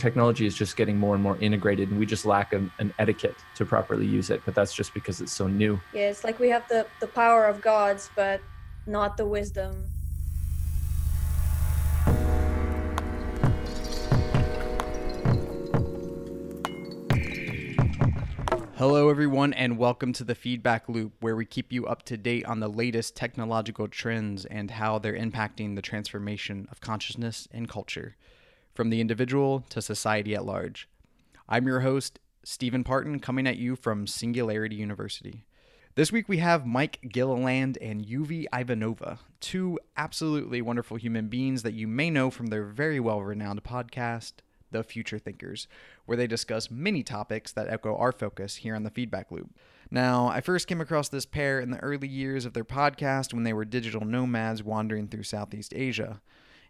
technology is just getting more and more integrated and we just lack an, an, etiquette to properly use it but that's just because it's so new. Yeah it's like we have the the power of gods but not the wisdom. Hello, everyone, and welcome to the Feedback Loop, where we keep you up to date on the latest technological trends and how they're impacting the transformation of consciousness and culture from the individual to society at large. I'm your host, Steven Parton, coming at you from Singularity University. This week we have Mike Gilliland and Euvie Ivanova, two absolutely wonderful human beings that you may know from their very well renowned podcast, The Future Thinkers, where they discuss many topics that echo our focus here on the Feedback Loop. Now, I first came across this pair in the early years of their podcast when they were digital nomads wandering through Southeast Asia.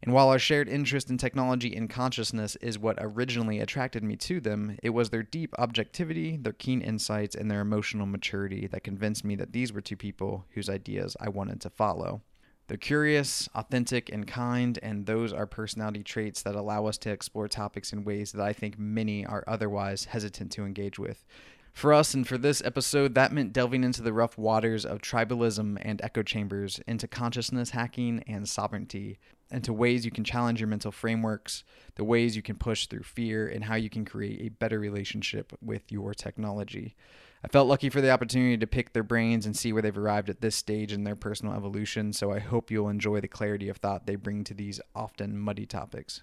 And while our shared interest in technology and consciousness is what originally attracted me to them, it was their deep objectivity, their keen insights, and their emotional maturity that convinced me that these were two people whose ideas I wanted to follow. They're curious, authentic, and kind, and those are personality traits that allow us to explore topics in ways that I think many are otherwise hesitant to engage with. For us and for this episode, that meant delving into the rough waters of tribalism and echo chambers, into consciousness hacking and sovereignty, into ways you can challenge your mental frameworks, the ways you can push through fear, and how you can create a better relationship with your technology. I felt lucky for the opportunity to pick their brains and see where they've arrived at this stage in their personal evolution, so I hope you'll enjoy the clarity of thought they bring to these often muddy topics.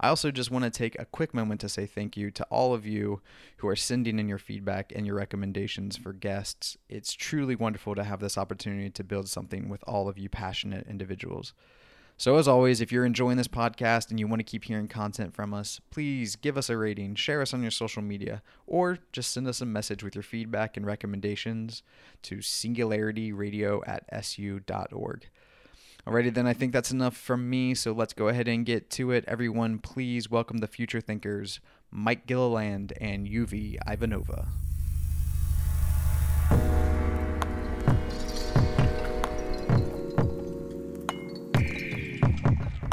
I also just want to take a quick moment to say thank you to all of you who are sending in your feedback and your recommendations for guests. It's truly wonderful to have this opportunity to build something with all of you passionate individuals. So, as always, if you're enjoying this podcast and you want to keep hearing content from us, please give us a rating, share us on your social media, or just send us a message with your feedback and recommendations to singularityradio at su.org. Alrighty, then I think that's enough from me, so let's go ahead and get to it. Everyone, please welcome the future thinkers, Mike Gilliland and Euvie Ivanova.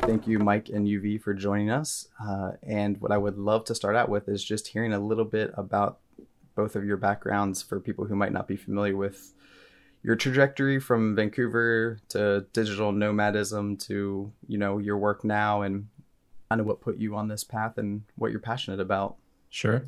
thank you, Mike and Euvie, for joining us. Uh, and what I would love to start out with is just hearing a little bit about both of your backgrounds for people who might not be familiar with your trajectory from Vancouver to digital nomadism to you know your work now and kind of what put you on this path and what you're passionate about. Sure.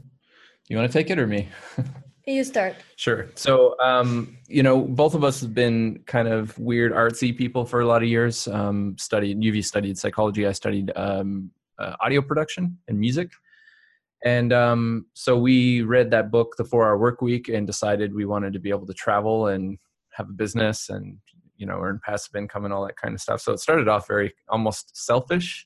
You want to take it or me? You start. Sure. So, um, you know, both of us have been kind of weird artsy people for a lot of years. Um, studied Euvie studied psychology. I studied um, uh, audio production and music. And um, so we read that book, The Four Hour Work Week, and decided we wanted to be able to travel and have a business and you know earn passive income and all that kind of stuff. So it started off very almost selfish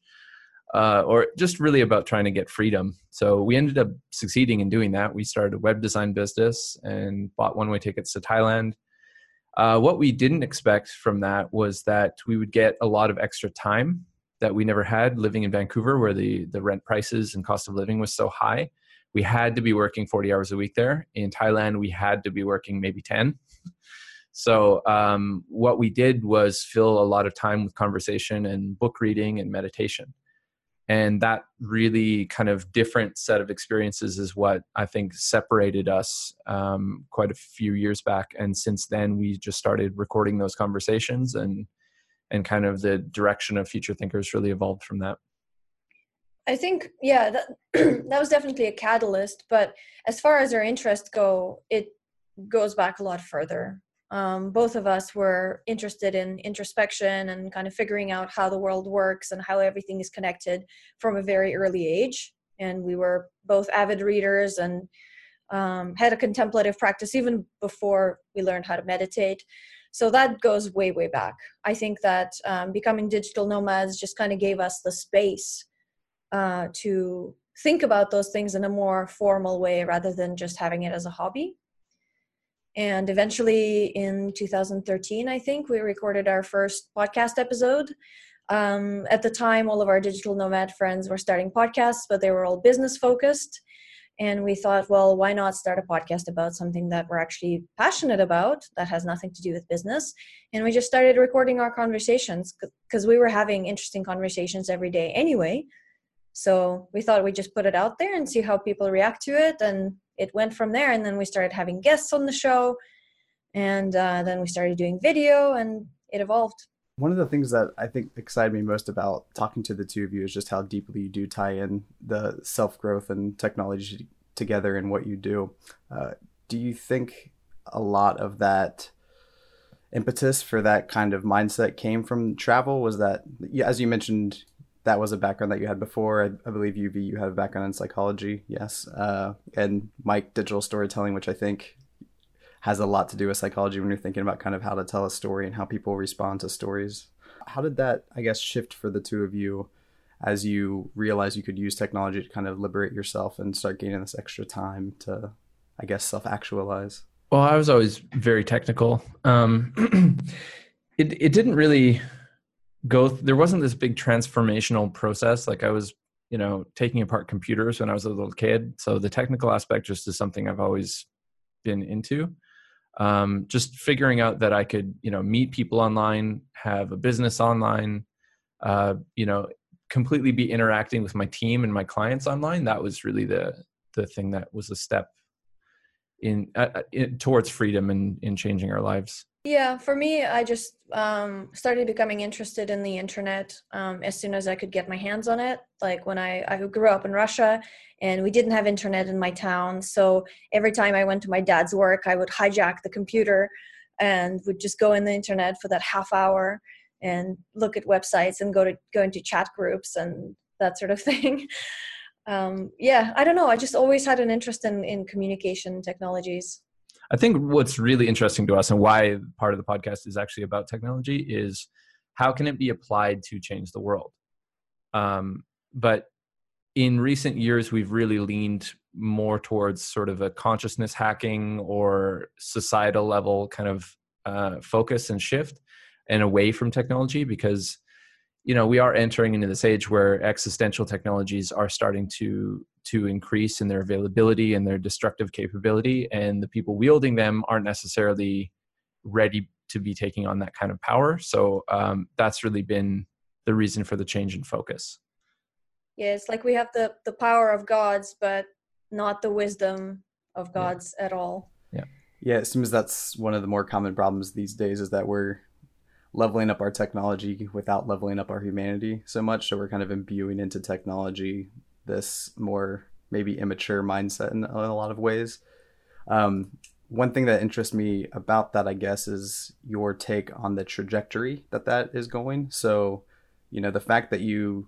uh, or just really about trying to get freedom. So we ended up succeeding in doing that. We started a web design business and bought one way tickets to Thailand. Uh, what we didn't expect from that was that we would get a lot of extra time that we never had living in Vancouver, where the, the rent prices and cost of living was so high. We had to be working 40 hours a week there. In Thailand, we had to be working maybe 10. So, um, what we did was fill a lot of time with conversation and book reading and meditation. And that really kind of different set of experiences is what i think separated us um, quite a few years back. And since then we just started recording those conversations and and kind of the direction of future thinkers really evolved from that. I think yeah that, that was definitely a catalyst but as far as our interests go it goes back a lot further um, both of us were interested in introspection and kind of figuring out how the world works and how everything is connected from a very early age. And we were both avid readers and um, had a contemplative practice even before we learned how to meditate. So that goes way, way back. I think that um, becoming digital nomads just kind of gave us the space uh, to think about those things in a more formal way rather than just having it as a hobby and eventually in 2013 i think we recorded our first podcast episode. Um, at the time all of our digital nomad friends were starting podcasts but they were all business focused. And we thought well why not start a podcast about something that we're actually passionate about that has nothing to do with business? And we just started recording our conversations because we were having interesting conversations every day anyway. So we thought we'd just put it out there and see how people react to it. And it went from there. And then we started having guests on the show. And uh, then we started doing video and it evolved. One of the things that I think excited me most about talking to the two of you is just how deeply you do tie in the self growth and technology together in what you do. Uh, do you think a lot of that impetus for that kind of mindset came from travel? Was that, as you mentioned, that was a background that you had before. I, I believe Euvie, you had a background in psychology, yes, uh, and Mike, digital storytelling, which I think has a lot to do with psychology when you're thinking about kind of how to tell a story and how people respond to stories. How did that, I guess, shift for the two of you as you realized you could use technology to kind of liberate yourself and start gaining this extra time to, I guess, self actualize? Well, I was always very technical. Um, it it didn't really go. There wasn't this big transformational process. Like I was, you know, taking apart computers when I was a little kid. So the technical aspect just is something I've always been into um, just figuring out that I could, you know, meet people online, have a business online, uh, you know, completely be interacting with my team and my clients online. That was really the the thing that was a step in, uh, uh in towards freedom and in changing our lives. Yeah, for me, I just um, started becoming interested in the internet um, as soon as I could get my hands on it. Like when I, I grew up in Russia and we didn't have internet in my town. So every time I went to my dad's work, I would hijack the computer and would just go in the internet for that half hour and look at websites and go to go into chat groups and that sort of thing. um, yeah, I don't know. I just always had an interest in, in communication technologies. I think what's really interesting to us and why part of the podcast is actually about technology is how can it be applied to change the world? Um, but in recent years, we've really leaned more towards sort of a consciousness hacking or societal level kind of uh, focus and shift and away from technology because you know we are entering into this age where existential technologies are starting to to increase in their availability and their destructive capability and the people wielding them aren't necessarily ready to be taking on that kind of power. So um, that's really been the reason for the change in focus. Yeah it's like we have the the power of gods but not the wisdom of gods yeah. at all. Yeah. Yeah it seems that's one of the more common problems these days is that we're leveling up our technology without leveling up our humanity so much so we're kind of imbuing into technology this more maybe immature mindset in a lot of ways. Um, one thing that interests me about that, I guess, is your take on the trajectory that that is going. So, you know, the fact that you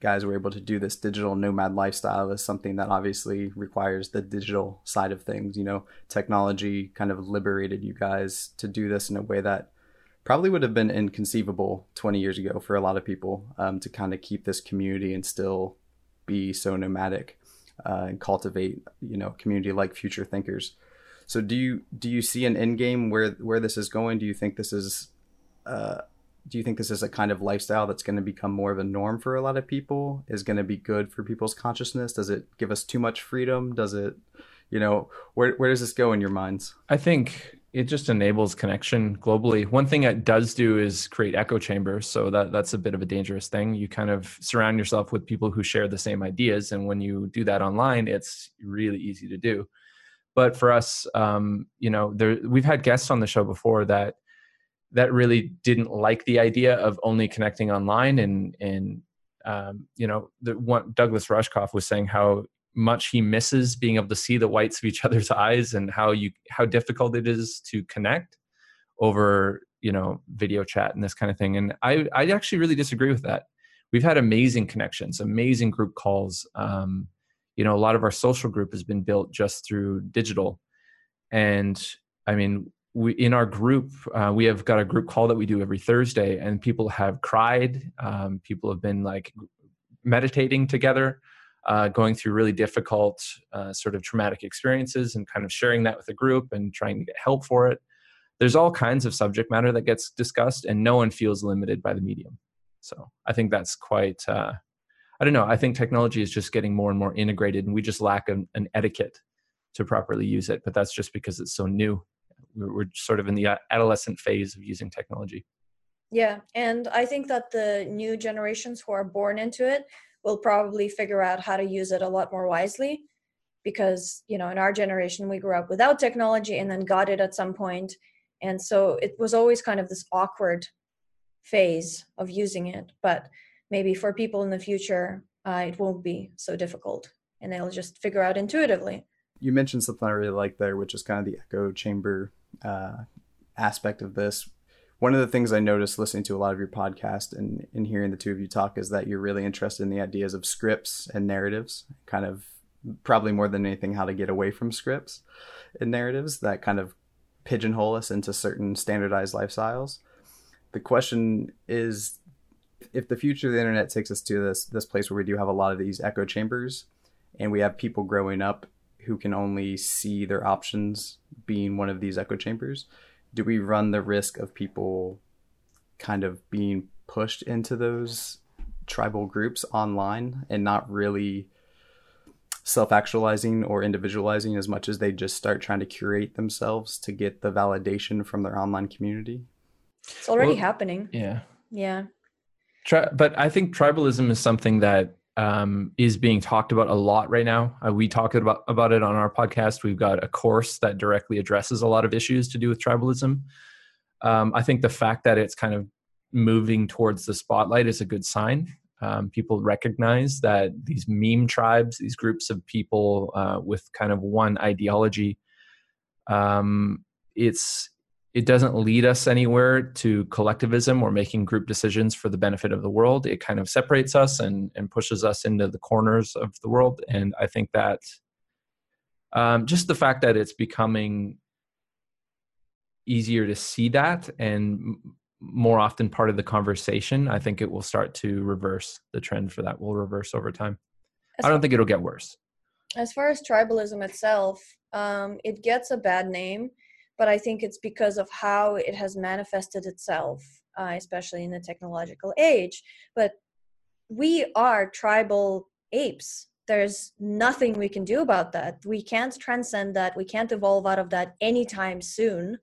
guys were able to do this digital nomad lifestyle is something that obviously requires the digital side of things. You know, technology kind of liberated you guys to do this in a way that probably would have been inconceivable 20 years ago for a lot of people um, to kind of keep this community and still be so nomadic uh, and cultivate you know community like future thinkers. So do you do you see an end game where where this is going? Do you think this is uh, do you think this is a kind of lifestyle that's going to become more of a norm for a lot of people? Is going to be good for people's consciousness? Does it give us too much freedom? Does it you know where, where does this go in your minds? I think it just enables connection globally. One thing it does do is create echo chambers. So that that's a bit of a dangerous thing. You kind of surround yourself with people who share the same ideas, and when you do that online, it's really easy to do. But for us, um, you know, there we've had guests on the show before that that really didn't like the idea of only connecting online and and um, you know the one Douglas Rushkoff was saying how much he misses being able to see the whites of each other's eyes and how you how difficult it is to connect over you know video chat and this kind of thing. And i i actually really disagree with that. We've had amazing connections amazing group calls. Um, you know a lot of our social group has been built just through digital. And i mean we in our group uh, we have got a group call that we do every thursday and people have cried. Um, people have been like meditating together uh, going through really difficult uh, sort of traumatic experiences and kind of sharing that with a group and trying to get help for it. There's all kinds of subject matter that gets discussed, and no one feels limited by the medium. So I think that's quite. Uh, I don't know. I think technology is just getting more and more integrated, and we just lack an, an etiquette to properly use it. But that's just because it's so new. We're, we're sort of in the adolescent phase of using technology. Yeah, and I think that the new generations who are born into it will probably figure out how to use it a lot more wisely because you know in our generation we grew up without technology and then got it at some point. And so it was always kind of this awkward phase of using it but maybe for people in the future uh, it won't be so difficult and they'll just figure out intuitively. You mentioned something i really like there which is kind of the echo chamber uh, aspect of this one of the things i noticed listening to a lot of your podcast and, and hearing the two of you talk is that you're really interested in the ideas of scripts and narratives kind of probably more than anything how to get away from scripts and narratives that kind of pigeonhole us into certain standardized lifestyles. The question is if the future of the internet takes us to this this place where we do have a lot of these echo chambers and we have people growing up who can only see their options being one of these echo chambers do we run the risk of people kind of being pushed into those tribal groups online and not really self-actualizing or individualizing as much as they just start trying to curate themselves to get the validation from their online community? It's already well, happening. yeah. Yeah. Tri- but i think tribalism is something that um, is being talked about a lot right now. Uh, we talked about about it on our podcast. We've got a course that directly addresses a lot of issues to do with tribalism. Um, I think the fact that it's kind of moving towards the spotlight is a good sign. Um, people recognize that these meme tribes, these groups of people uh, with kind of one ideology, um, it's it doesn't lead us anywhere to collectivism or making group decisions for the benefit of the world. It kind of separates us and, and pushes us into the corners of the world. And I think that um, just the fact that it's becoming easier to see that and more often part of the conversation, I think it will start to reverse the trend for that will reverse over time. As I don't think it'll get worse. As far as tribalism itself, um, it gets a bad name but I think it's because of how it has manifested itself, uh, especially in the technological age. But we are tribal apes. There's nothing we can do about that. We can't transcend that. We can't evolve out of that anytime soon.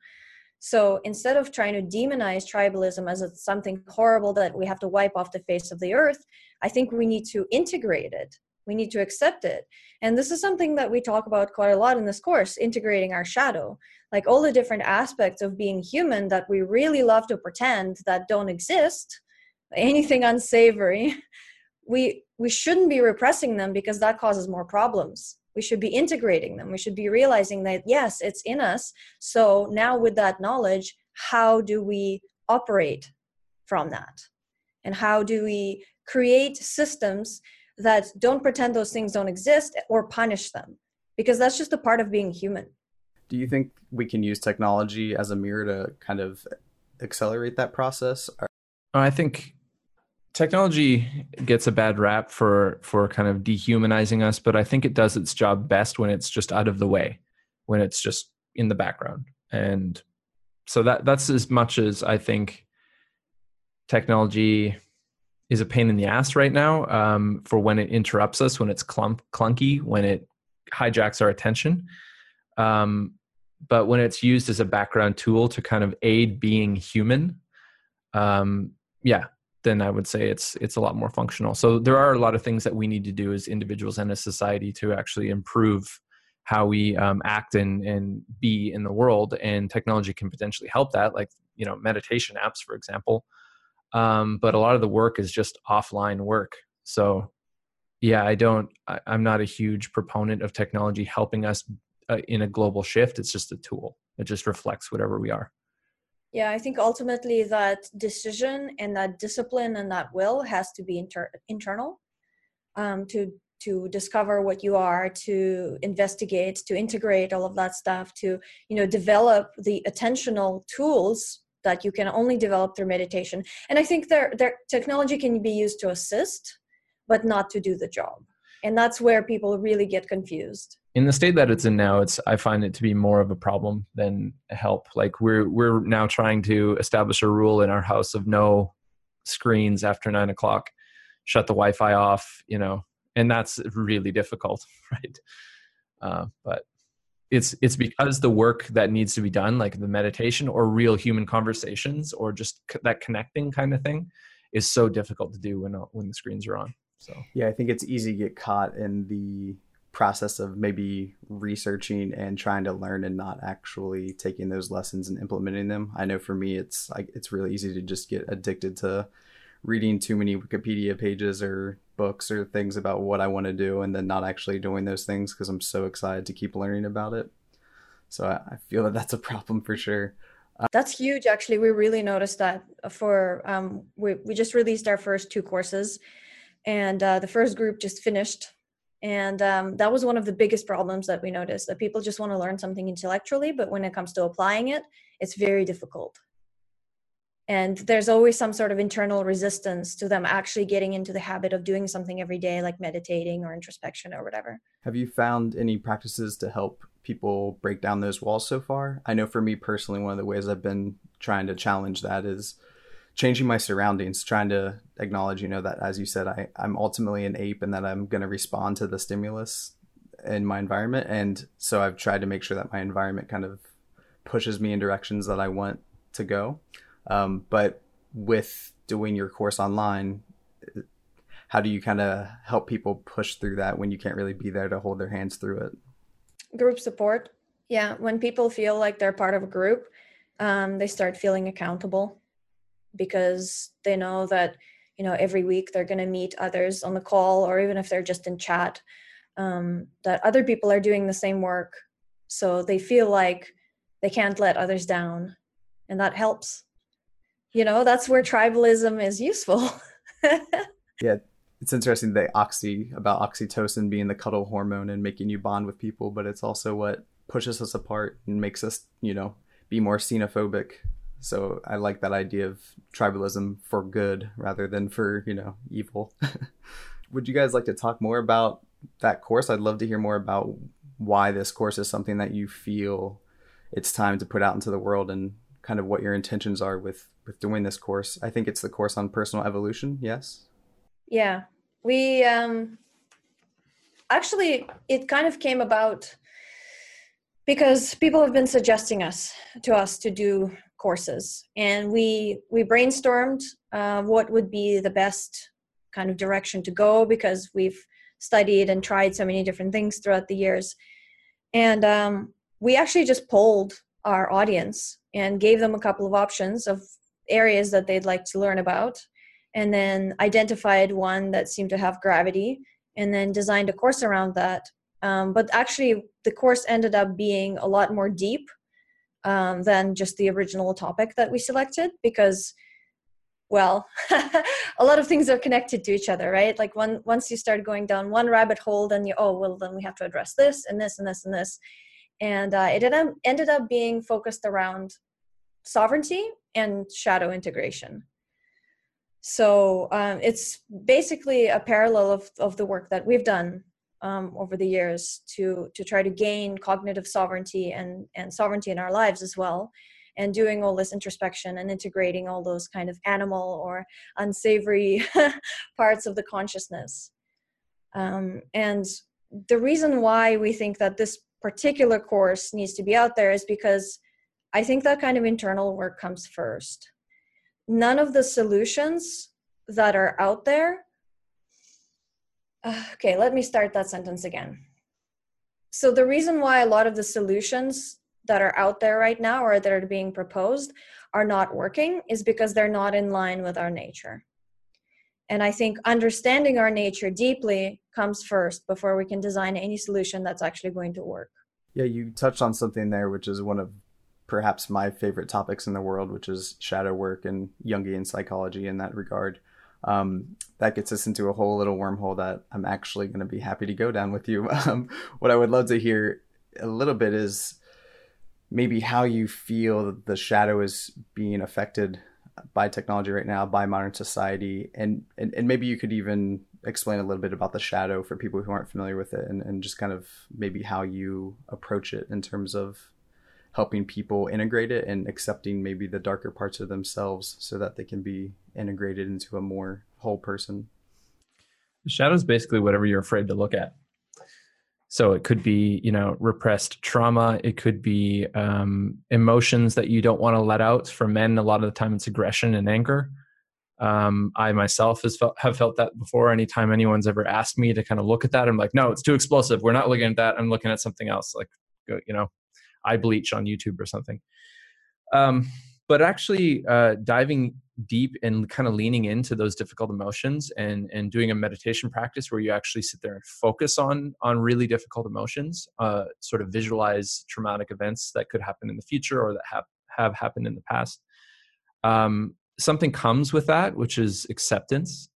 So instead of trying to demonize tribalism as something horrible that we have to wipe off the face of the earth, I think we need to integrate it. We need to accept it. And this is something that we talk about quite a lot in this course integrating our shadow like all the different aspects of being human that we really love to pretend that don't exist anything unsavory. We we shouldn't be repressing them because that causes more problems. We should be integrating them. We should be realizing that yes it's in us. So now with that knowledge how do we operate from that? And how do we create systems that don't pretend those things don't exist or punish them because that's just a part of being human do you think we can use technology as a mirror to kind of accelerate that process? Uh, I think technology gets a bad rap for for kind of dehumanizing us, but I think it does its job best when it's just out of the way, when it's just in the background. And so that that's as much as I think technology is a pain in the ass right now um, for when it interrupts us, when it's clump clunky, when it hijacks our attention. Um, but when it's used as a background tool to kind of aid being human, um, yeah, then I would say it's it's a lot more functional. So there are a lot of things that we need to do as individuals and as society to actually improve how we um, act and and be in the world. And technology can potentially help that, like you know meditation apps, for example. Um, but a lot of the work is just offline work. So yeah, I don't. I, I'm not a huge proponent of technology helping us uh, in a global shift it's just a tool it just reflects whatever we are yeah i think ultimately that decision and that discipline and that will has to be inter- internal um, to to discover what you are to investigate to integrate all of that stuff to you know develop the attentional tools that you can only develop through meditation. And i think their their technology can be used to assist but not to do the job. And that's where people really get confused. In the state that it's in now it's i find it to be more of a problem than help. Like we're we're now trying to establish a rule in our house of no screens after nine o'clock. Shut the wi-fi off you know and that's really difficult right? Uh, but it's it's because the work that needs to be done like the meditation or real human conversations or just that connecting kind of thing is so difficult to do when uh, when the screens are on So yeah, I think it's easy to get caught in the process of maybe researching and trying to learn and not actually taking those lessons and implementing them. I know for me, it's like it's really easy to just get addicted to reading too many Wikipedia pages or books or things about what I want to do and then not actually doing those things because I'm so excited to keep learning about it. So I, I feel that that's a problem for sure. Uh, that's huge, actually. We really noticed that for um, we we just released our first two courses, and uh, the first group just finished, and um, that was one of the biggest problems that we noticed that people just want to learn something intellectually, but when it comes to applying it, it's very difficult and there's always some sort of internal resistance to them actually getting into the habit of doing something every day like meditating or introspection or whatever. Have you found any practices to help people break down those walls so far? I know for me personally one of the ways i've been trying to challenge that is changing my surroundings trying to acknowledge you know that as you said I, i'm ultimately an ape and that i'm going to respond to the stimulus in my environment. And so i've tried to make sure that my environment kind of pushes me in directions that i want to go um, but with doing your course online, how do you kind of help people push through that when you can't really be there to hold their hands through it? Group support. Yeah, when people feel like they're part of a group, um, they start feeling accountable because they know that you know every week they're going to meet others on the call or even if they're just in chat um, that other people are doing the same work so they feel like they can't let others down and that helps you know that's where tribalism is useful. Yeah it's interesting the oxy about oxytocin being the cuddle hormone and making you bond with people but it's also what pushes us apart and makes us you know be more xenophobic. So i like that idea of tribalism for good rather than for you know evil. Would you guys like to talk more about that course? I'd love to hear more about why this course is something that you feel it's time to put out into the world and kind of what your intentions are with with doing this course. I think it's the course on personal evolution. Yes. Yeah, we um, actually it kind of came about because people have been suggesting us to us to do courses, and we we brainstormed uh, what would be the best kind of direction to go because we've studied and tried so many different things throughout the years, and um, we actually just polled our audience and gave them a couple of options of areas that they'd like to learn about and then identified one that seemed to have gravity and then designed a course around that. Um, but actually the course ended up being a lot more deep um, than just the original topic that we selected because well a lot of things are connected to each other right? Like once you start going down one rabbit hole then you oh well then we have to address this and this and this and this and uh, it ended up being focused around sovereignty and shadow integration. So um, it's basically a parallel of, of the work that we've done um, over the years to to try to gain cognitive sovereignty and and sovereignty in our lives as well, and doing all this introspection and integrating all those kind of animal or unsavory parts of the consciousness. Um, and the reason why we think that this particular course needs to be out there is because I think that kind of internal work comes first. None of the solutions that are out there. Uh, okay, let me start that sentence again. So, the reason why a lot of the solutions that are out there right now or that are being proposed are not working is because they're not in line with our nature. And I think understanding our nature deeply comes first before we can design any solution that's actually going to work. Yeah, you touched on something there, which is one of perhaps my favorite topics in the world, which is shadow work and Jungian psychology in that regard. Um, that gets us into a whole little wormhole that I'm actually going to be happy to go down with you. Um, what I would love to hear a little bit is maybe how you feel the shadow is being affected by technology right now, by modern society, and, and, and maybe you could even explain a little bit about the shadow for people who aren't familiar with it and, and just kind of maybe how you approach it in terms of helping people integrate it and accepting maybe the darker parts of themselves so that they can be integrated into a more whole person. The shadow is basically whatever you're afraid to look at. So it could be, you know, repressed trauma. It could be um, emotions that you don't want to let out. For men, a lot of the time it's aggression and anger. Um, I myself felt, have felt that before. Anytime anyone's ever asked me to kind of look at that, I'm like, no, it's too explosive. We're not looking at that. I'm looking at something else, like you know, eye bleach on YouTube or something. Um, but actually uh, diving deep and kind of leaning into those difficult emotions and and doing a meditation practice where you actually sit there and focus on on really difficult emotions uh, sort of visualize traumatic events that could happen in the future or that have have happened in the past um, something comes with that which is acceptance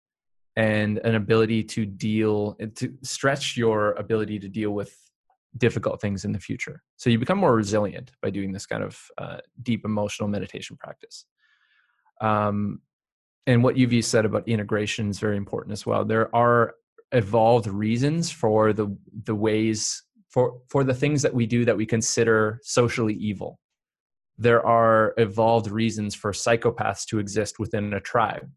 and an ability to deal to stretch your ability to deal with difficult things in the future. So you become more resilient by doing this kind of uh, deep emotional meditation practice. Um, and what Euvie said about integration is very important as well. There are evolved reasons for the the ways for for the things that we do that we consider socially evil. There are evolved reasons for psychopaths to exist within a tribe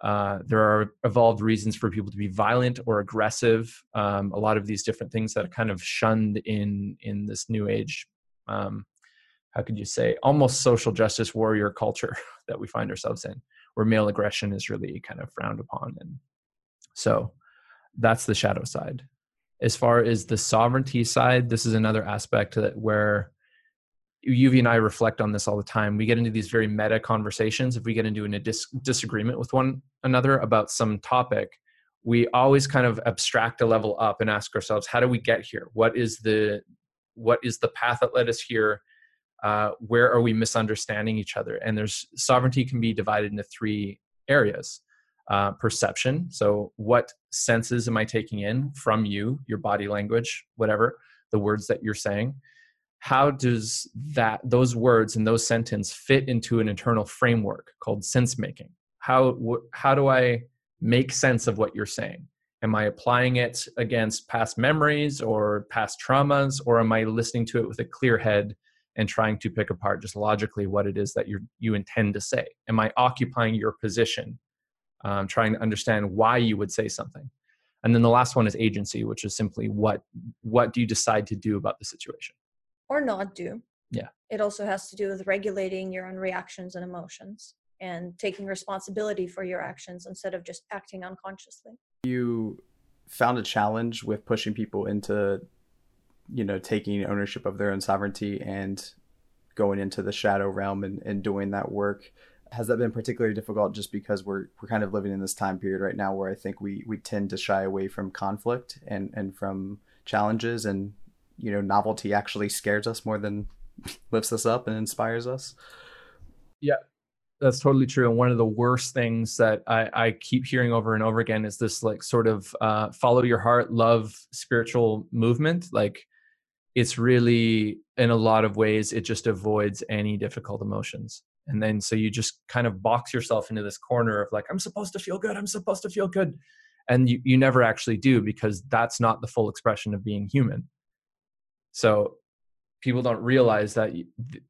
uh, there are evolved reasons for people to be violent or aggressive. Um, a lot of these different things that are kind of shunned in in this new age. Um, how could you say almost social justice warrior culture that we find ourselves in, where male aggression is really kind of frowned upon, and so that's the shadow side. As far as the sovereignty side, this is another aspect that where Euvie and I reflect on this all the time. We get into these very meta conversations. If we get into a dis- disagreement with one another about some topic, we always kind of abstract a level up and ask ourselves, how do we get here? What is the what is the path that led us here? Uh, where are we misunderstanding each other? And there's sovereignty can be divided into three areas. Uh, perception. So, what senses am I taking in from you, your body language, whatever, the words that you're saying? How does that those words and those sentence fit into an internal framework called sense making? How wh- how do i make sense of what you're saying? Am i applying it against past memories or past traumas or am i listening to it with a clear head and trying to pick apart just logically what it is that you you intend to say? Am i occupying your position um, trying to understand why you would say something? And then the last one is agency which is simply what what do you decide to do about the situation or not do. Yeah. It also has to do with regulating your own reactions and emotions and taking responsibility for your actions instead of just acting unconsciously. You found a challenge with pushing people into, you know, taking ownership of their own sovereignty and going into the shadow realm and, and doing that work. Has that been particularly difficult just because we're we're kind of living in this time period right now where I think we we tend to shy away from conflict and, and from challenges and you know novelty actually scares us more than lifts us up and inspires us. Yeah that's totally true and one of the worst things that i, I keep hearing over and over again is this like sort of uh, follow your heart love spiritual movement like it's really in a lot of ways it just avoids any difficult emotions. And then so you just kind of box yourself into this corner of like i'm supposed to feel good i'm supposed to feel good and you, you never actually do because that's not the full expression of being human so people don't realize that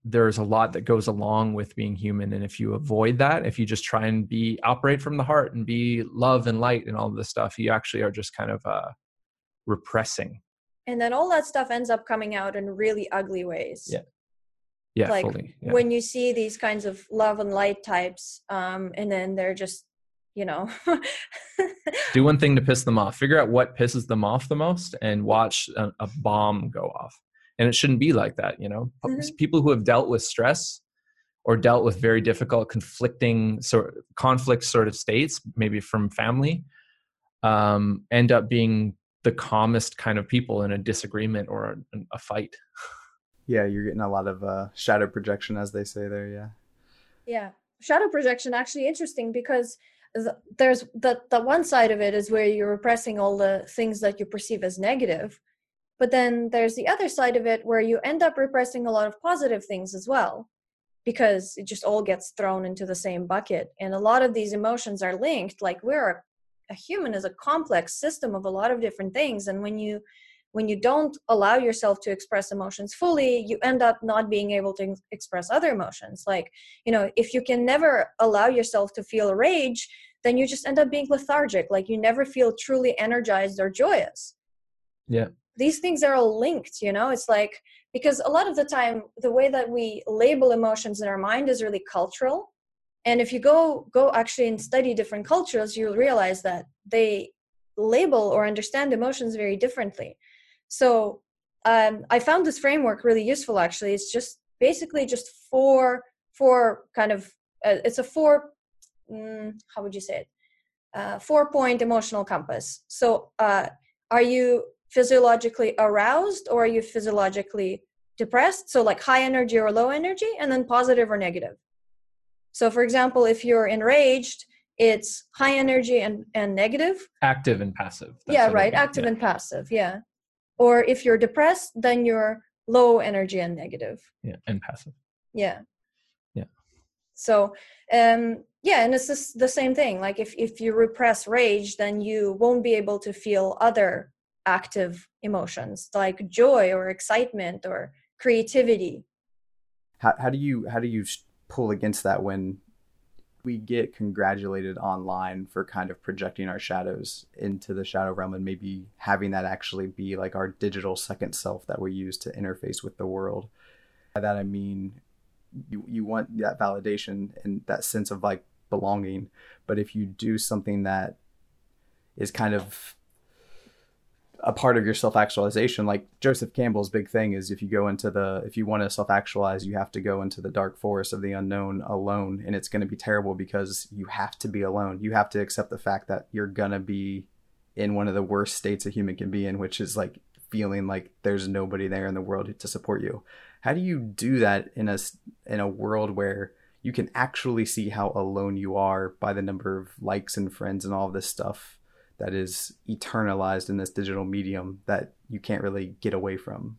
there's a lot that goes along with being human and if you avoid that if you just try and be operate from the heart and be love and light and all of this stuff you actually are just kind of uh repressing. And then all that stuff ends up coming out in really ugly ways. Yeah. Yeah like fully, yeah. when you see these kinds of love and light types um and then they're just you know? Do one thing to piss them off. Figure out what pisses them off the most and watch a, a bomb go off. And it shouldn't be like that you know? Mm-hmm. people who have dealt with stress or dealt with very difficult conflicting sort conflict sort of states maybe from family um, end up being the calmest kind of people in a disagreement or a, a fight. Yeah you're getting a lot of uh, shadow projection as they say there yeah. Yeah. Shadow projection actually interesting because there's the the one side of it is where you're repressing all the things that you perceive as negative but then there's the other side of it where you end up repressing a lot of positive things as well because it just all gets thrown into the same bucket and a lot of these emotions are linked like we're a, a human is a complex system of a lot of different things and when you when you don't allow yourself to express emotions fully you end up not being able to express other emotions. Like you know if you can never allow yourself to feel rage then you just end up being lethargic. Like you never feel truly energized or joyous. Yeah. These things are all linked you know? It's like because a lot of the time the way that we label emotions in our mind is really cultural. And if you go go actually and study different cultures you'll realize that they label or understand emotions very differently so um, i found this framework really useful actually. It's just basically just four four kind of uh, it's a four mm, how would you say it? Uh, four point emotional compass. So uh, are you physiologically aroused or are you physiologically depressed? So like high energy or low energy and then positive or negative. So for example if you're enraged it's high energy and, and negative. Active and passive. That's yeah right. active yeah. and passive yeah or if you're depressed then you're low energy and negative. Yeah and passive. Yeah. Yeah. So um yeah and it's just the same thing. Like if if you repress rage then you won't be able to feel other active emotions like joy or excitement or creativity. How, how do you how do you pull against that when we get congratulated online for kind of projecting our shadows into the shadow realm and maybe having that actually be like our digital second self that we use to interface with the world. By that I mean you you want that validation and that sense of like belonging, but if you do something that is kind of a part of your self actualization. Like Joseph Campbell's big thing is if you go into the, if you want to self actualize, you have to go into the dark forest of the unknown alone. And it's going to be terrible because you have to be alone. You have to accept the fact that you're going to be in one of the worst states a human can be in, which is like feeling like there's nobody there in the world to support you. How do you do that in a, in a world where you can actually see how alone you are by the number of likes and friends and all of this stuff that is eternalized in this digital medium that you can't really get away from.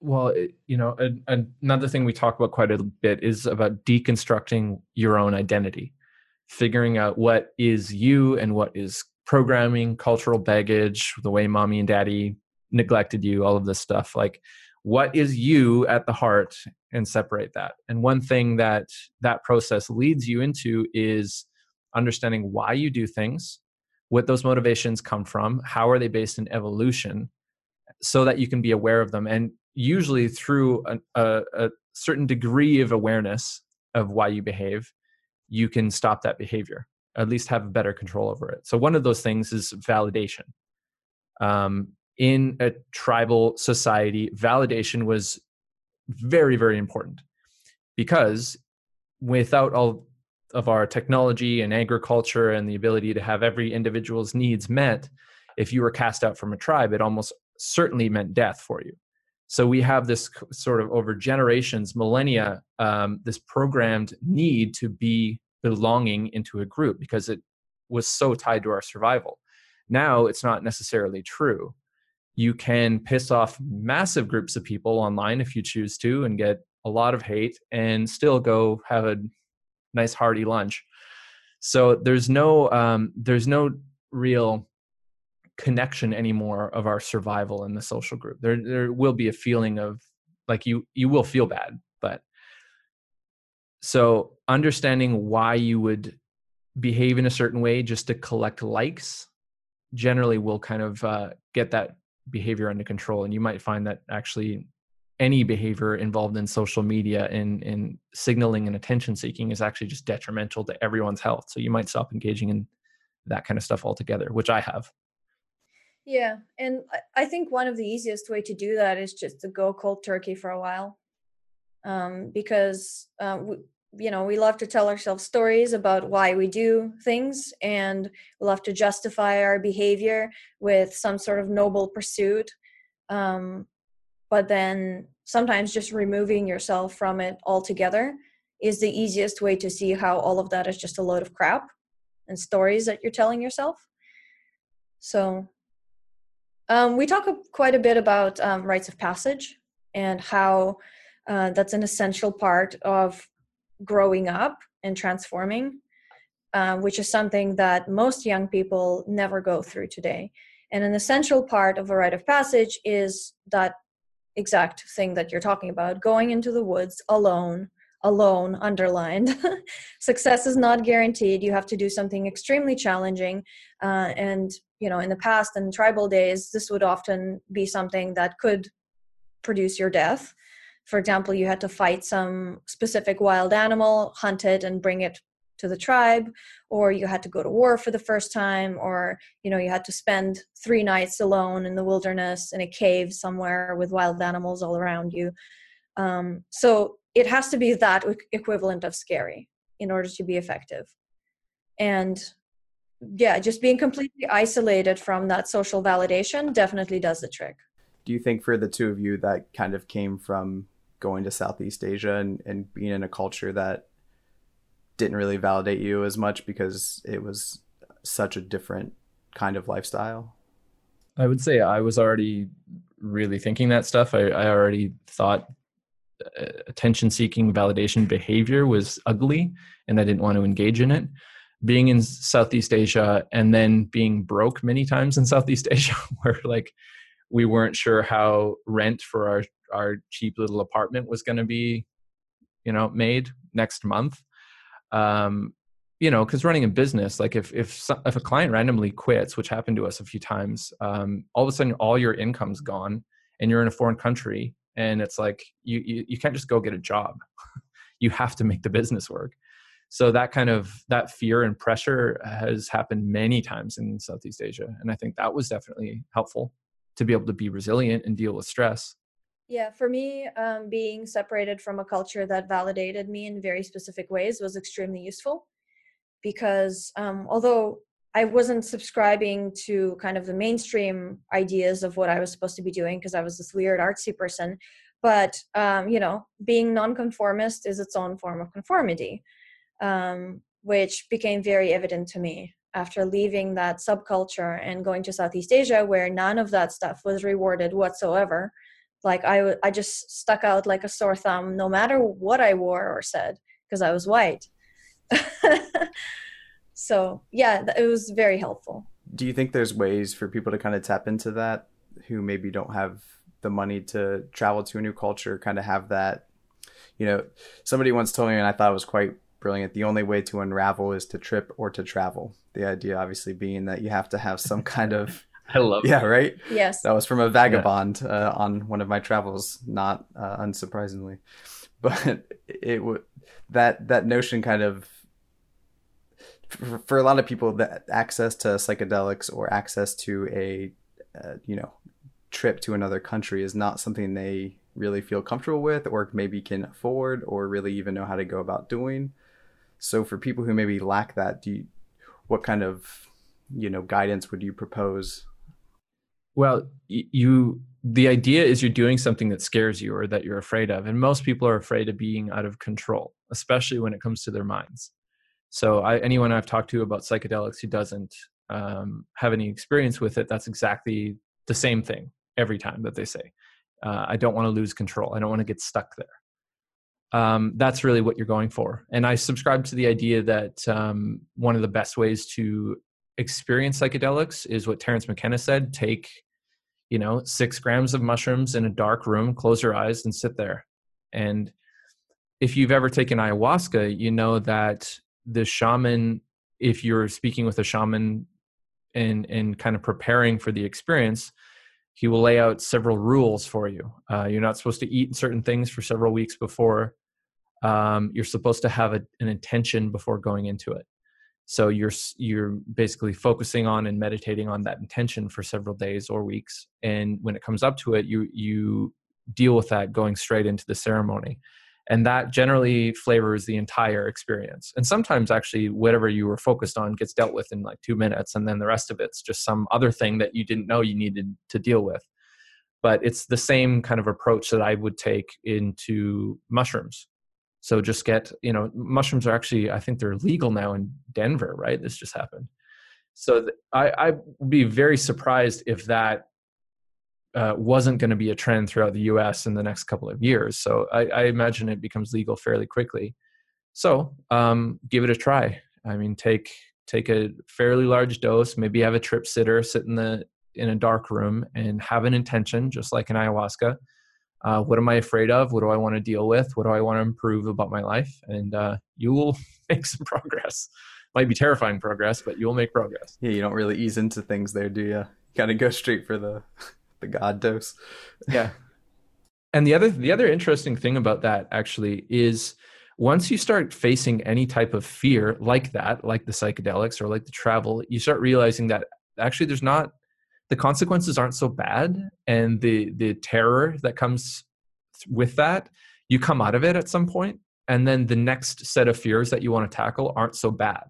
Well you know a, a, another thing we talk about quite a bit is about deconstructing your own identity figuring out what is you and what is programming cultural baggage the way mommy and daddy neglected you all of this stuff. Like what is you at the heart and separate that? And one thing that that process leads you into is understanding why you do things what those motivations come from how are they based in evolution so that you can be aware of them and usually through a, a, a certain degree of awareness of why you behave you can stop that behavior at least have better control over it. So one of those things is validation. Um, in a tribal society validation was very very important because without all of our technology and agriculture and the ability to have every individual's needs met, if you were cast out from a tribe, it almost certainly meant death for you. So we have this sort of over generations, millennia, um, this programmed need to be belonging into a group because it was so tied to our survival. Now it's not necessarily true. You can piss off massive groups of people online if you choose to and get a lot of hate and still go have a nice hearty lunch. So there's no um, there's no real connection anymore of our survival in the social group. There there will be a feeling of like you you will feel bad, but so understanding why you would behave in a certain way just to collect likes generally will kind of uh, get that behavior under control and you might find that actually any behavior involved in social media and in signaling and attention seeking is actually just detrimental to everyone's health. So you might stop engaging in that kind of stuff altogether, which I have. Yeah, and I think one of the easiest way to do that is just to go cold turkey for a while, um, because uh, we, you know we love to tell ourselves stories about why we do things, and we love to justify our behavior with some sort of noble pursuit. Um, but then sometimes just removing yourself from it altogether is the easiest way to see how all of that is just a load of crap and stories that you're telling yourself. So um, we talk quite a bit about um, rites of passage and how uh, that's an essential part of growing up and transforming uh, which is something that most young people never go through today. And an essential part of a rite of passage is that exact thing that you're talking about. Going into the woods alone alone underlined. Success is not guaranteed. You have to do something extremely challenging uh, and you know in the past and tribal days this would often be something that could produce your death. For example you had to fight some specific wild animal hunt it and bring it to the tribe or you had to go to war for the first time or you know you had to spend three nights alone in the wilderness in a cave somewhere with wild animals all around you. Um, so it has to be that equivalent of scary in order to be effective. And yeah just being completely isolated from that social validation definitely does the trick. Do you think for the two of you that kind of came from going to southeast asia and, and being in a culture that didn't really validate you as much because it was such a different kind of lifestyle? I would say i was already really thinking that stuff. I, I already thought uh, attention seeking validation behavior was ugly and i didn't want to engage in it. Being in Southeast Asia and then being broke many times in Southeast Asia, where like we weren't sure how rent for our our cheap little apartment was going to be, you know, made next month. Um, you know, because running a business, like if if if a client randomly quits, which happened to us a few times, um, all of a sudden all your income's gone, and you're in a foreign country, and it's like you you, you can't just go get a job. you have to make the business work so that kind of that fear and pressure has happened many times in southeast asia and i think that was definitely helpful to be able to be resilient and deal with stress yeah for me um, being separated from a culture that validated me in very specific ways was extremely useful because um, although i wasn't subscribing to kind of the mainstream ideas of what i was supposed to be doing because i was this weird artsy person but um, you know being nonconformist is its own form of conformity um, which became very evident to me after leaving that subculture and going to Southeast Asia, where none of that stuff was rewarded whatsoever. Like I, I just stuck out like a sore thumb, no matter what I wore or said, because I was white. so yeah, it was very helpful. Do you think there's ways for people to kind of tap into that, who maybe don't have the money to travel to a new culture, kind of have that? You know, somebody once told me, and I thought it was quite brilliant. The only way to unravel is to trip or to travel. The idea, obviously, being that you have to have some kind of. I love. Yeah, that. right. Yes, that was from a vagabond yeah. uh, on one of my travels. Not uh, unsurprisingly, but it would that that notion kind of for, for, a lot of people that access to psychedelics or access to a uh, you know trip to another country is not something they really feel comfortable with or maybe can afford or really even know how to go about doing so for people who maybe lack that, do you, what kind of you know guidance would you propose? Well, you the idea is you're doing something that scares you or that you're afraid of, and most people are afraid of being out of control, especially when it comes to their minds. So I, anyone I've talked to about psychedelics who doesn't um, have any experience with it, that's exactly the same thing every time that they say. Uh, I don't want to lose control. I don't want to get stuck there um, that's really what you're going for. And I subscribe to the idea that um, one of the best ways to experience psychedelics is what Terence McKenna said: take, you know, six grams of mushrooms in a dark room, close your eyes, and sit there. And if you've ever taken ayahuasca, you know that the shaman, if you're speaking with a shaman and and kind of preparing for the experience, he will lay out several rules for you. Uh, you're not supposed to eat certain things for several weeks before um, you're supposed to have a, an intention before going into it so you're you're basically focusing on and meditating on that intention for several days or weeks and when it comes up to it you you deal with that going straight into the ceremony and that generally flavors the entire experience and sometimes actually whatever you were focused on gets dealt with in like 2 minutes and then the rest of it's just some other thing that you didn't know you needed to deal with. But it's the same kind of approach that I would take into mushrooms so just get, you know, mushrooms are actually, I think they're legal now in Denver, right? This just happened. So th- I, I would be very surprised if that uh, wasn't going to be a trend throughout the US in the next couple of years. So I, I imagine it becomes legal fairly quickly. So um, give it a try. I mean, take take a fairly large dose. Maybe have a trip sitter sit in the in a dark room and have an intention, just like an ayahuasca, uh, what am I afraid of? What do I want to deal with? What do I want to improve about my life? And uh, you will make some progress. Might be terrifying progress, but you'll make progress. Yeah, you don't really ease into things there, do you? You kind of go straight for the the god dose. yeah. And the other the other interesting thing about that actually is once you start facing any type of fear like that, like the psychedelics or like the travel, you start realizing that actually there's not the consequences aren't so bad and the the terror that comes with that you come out of it at some point and then the next set of fears that you want to tackle aren't so bad.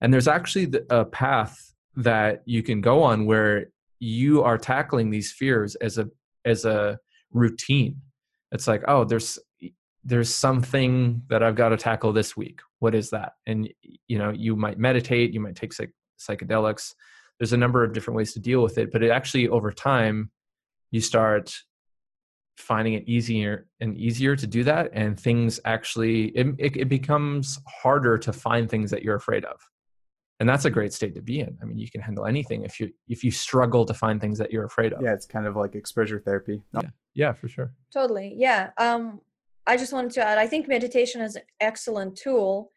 And there's actually a path that you can go on where you are tackling these fears as a as a routine. It's like oh there's there's something that i've got to tackle this week. What is that? And you know you might meditate you might take psych- psychedelics there's a number of different ways to deal with it but it actually over time you start finding it easier and easier to do that and things actually it, it, it, becomes harder to find things that you're afraid of. And that's a great state to be in. I mean you can handle anything if you if you struggle to find things that you're afraid of. Yeah it's kind of like exposure therapy. Yeah, yeah for sure. Totally. Yeah um i just wanted to add i think meditation is an excellent tool